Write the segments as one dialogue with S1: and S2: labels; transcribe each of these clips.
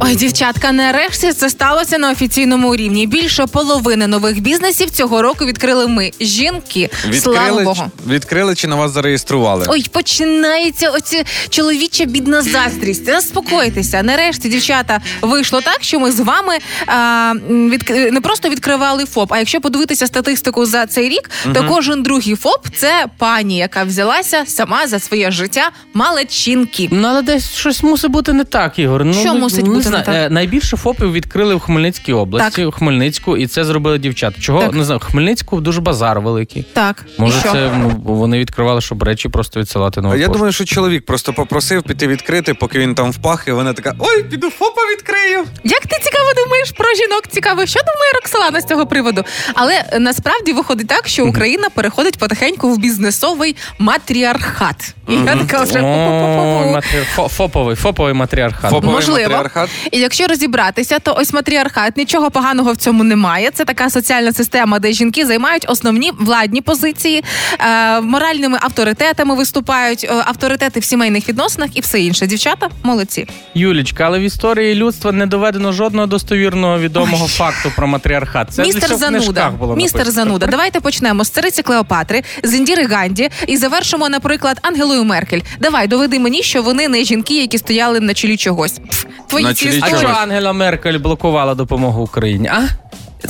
S1: Ой, дівчатка, нарешті це сталося на офіційному рівні. Більше половини нових бізнесів цього року відкрили ми, жінки. Слава Богу.
S2: відкрили чи на вас зареєстрували?
S1: Ой, починається оці чоловіча бідна заздрість. Заспокойтеся. Нарешті, дівчата, вийшло так, що ми з вами а, м, відк... не просто відкривали ФОП. А якщо подивитися статистику за цей рік, то кожен другий ФОП це пані, яка взялася сама за своє життя малечинки.
S3: Ну, але десь щось мусить бути не так, Ігор. Ну,
S1: Що
S3: ну,
S1: мусить
S3: не
S1: бути не
S3: знаю.
S1: так?
S3: Е, Найбільше ФОПів відкрили в Хмельницькій області,
S1: Так.
S3: у Хмельницьку, і це зробили дівчата. Чого
S1: Так.
S3: не знаю, в Хмельницьку дуже базар великий.
S1: Так,
S3: Може,
S1: і що?
S3: це ну, вони відкривали, щоб речі просто відсилати на
S2: А я думаю, що чоловік просто попросив піти відкрити, поки він там впах, і вона така: ой, піду ФОПа відкрию.
S1: Як ти цікаво думаєш про жінок? Цікаво, що думає Роксолана з цього приводу? Але е, насправді виходить так, що Україна переходить потихеньку в бізнесовий матріархат. І я така вже
S3: Фоповий, фоповий матріархат.
S1: Можливо.
S2: Матріархат.
S1: І якщо розібратися, то ось матріархат нічого поганого в цьому немає. Це така соціальна система, де жінки займають основні владні позиції, е, моральними авторитетами виступають, е, авторитети в сімейних відносинах і все інше. Дівчата молодці.
S3: Юлічка, але в історії людства не доведено жодного достовірного відомого факту про матріархат. Це
S1: Містер
S3: лише в
S1: Зануда.
S3: книжках було
S1: Містер
S3: написано.
S1: Зануда. Давайте почнемо з цариці Клеопатри, з Індіри Ганді і завершимо, наприклад, Ангелою Меркель. Давай, доведи мені, що вони не жінки, які стояли на чолі чогось. Пф, Твої ці
S2: історії.
S3: А чого. Ангела Меркель блокувала допомогу Україні? А?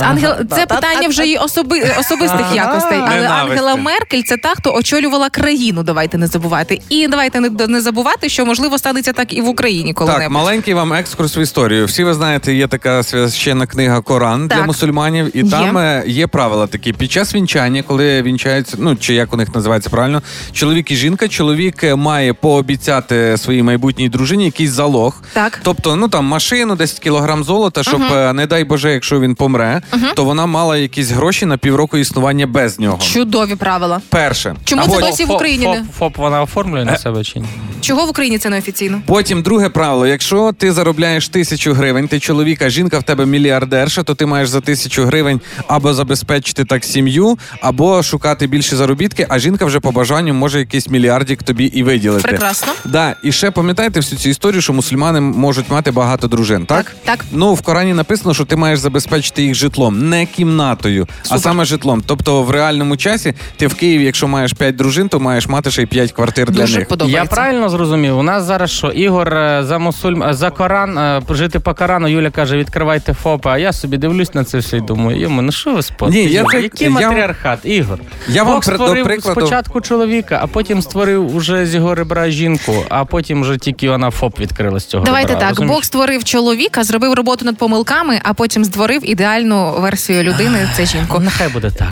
S1: Ангел, це питання вже її особи, особистих якостей. Але
S2: Ненависті.
S1: Ангела Меркель це та, хто очолювала країну. Давайте не забувати. І давайте не, не забувати, що можливо станеться так і в Україні коли-небудь.
S2: маленький вам екскурс в історію. Всі ви знаєте, є така священна книга Коран
S1: Так.
S2: для мусульманів, і
S1: Є.
S2: там е, є правила такі. Під час вінчання, коли вінчаються, ну чи як у них називається правильно, чоловік і жінка, чоловік е, має пообіцяти своїй майбутній дружині якийсь залог.
S1: Так.
S2: Тобто, ну там машину, 10 кілограм золота, щоб, е, не дай Боже, якщо він помре, то вона мала якісь гроші на півроку існування без нього.
S1: Чудові правила.
S2: Перше.
S1: Чому
S2: А
S1: це досі в Україні
S3: ФОП,
S1: не
S3: ФОП вона оформлює на себе чи ні?
S1: чого в Україні це неофіційно?
S2: Потім друге правило: якщо ти заробляєш тисячу гривень, ти чоловік, а жінка в тебе мільярдерша, то ти маєш за тисячу гривень або забезпечити так сім'ю, або шукати більші заробітки, а жінка вже по бажанню може якийсь мільярдік тобі і виділити.
S1: Прекрасно.
S2: Да, і ще пам'ятаєте всю цю історію, що мусульмани можуть мати багато дружин, так?
S1: Так, так.
S2: Ну в Корані написано, що ти маєш забезпечити їх житлом, не кімнатою, а саме житлом. Тобто в реальному часі ти в Києві, якщо маєш п'ять дружин, то маєш мати ще й п'ять квартир для
S1: Дуже
S2: них.
S1: подобається.
S3: Я правильно зрозумів. У нас зараз що Ігор е, за мусульм е, за Коран е, жити по Корану. Юля каже, відкривайте ФОПа. А я собі дивлюсь на це все і думаю, йому ну що ви спот?
S2: Ні, я це-
S3: Який
S2: я-
S3: матріархат, Ігор?
S2: Я вам
S3: Бог
S2: до
S3: створив
S2: прикладу-
S3: спочатку чоловіка, а потім створив уже з його ребра жінку, а потім вже тільки вона ФОП відкрила з цього.
S1: Давайте
S3: ребра,
S1: так.
S3: розумієш?
S1: Бог створив чоловіка, зробив роботу над помилками, а потім створив ідеальну версію людини. Це жінку.
S3: Нехай буде так.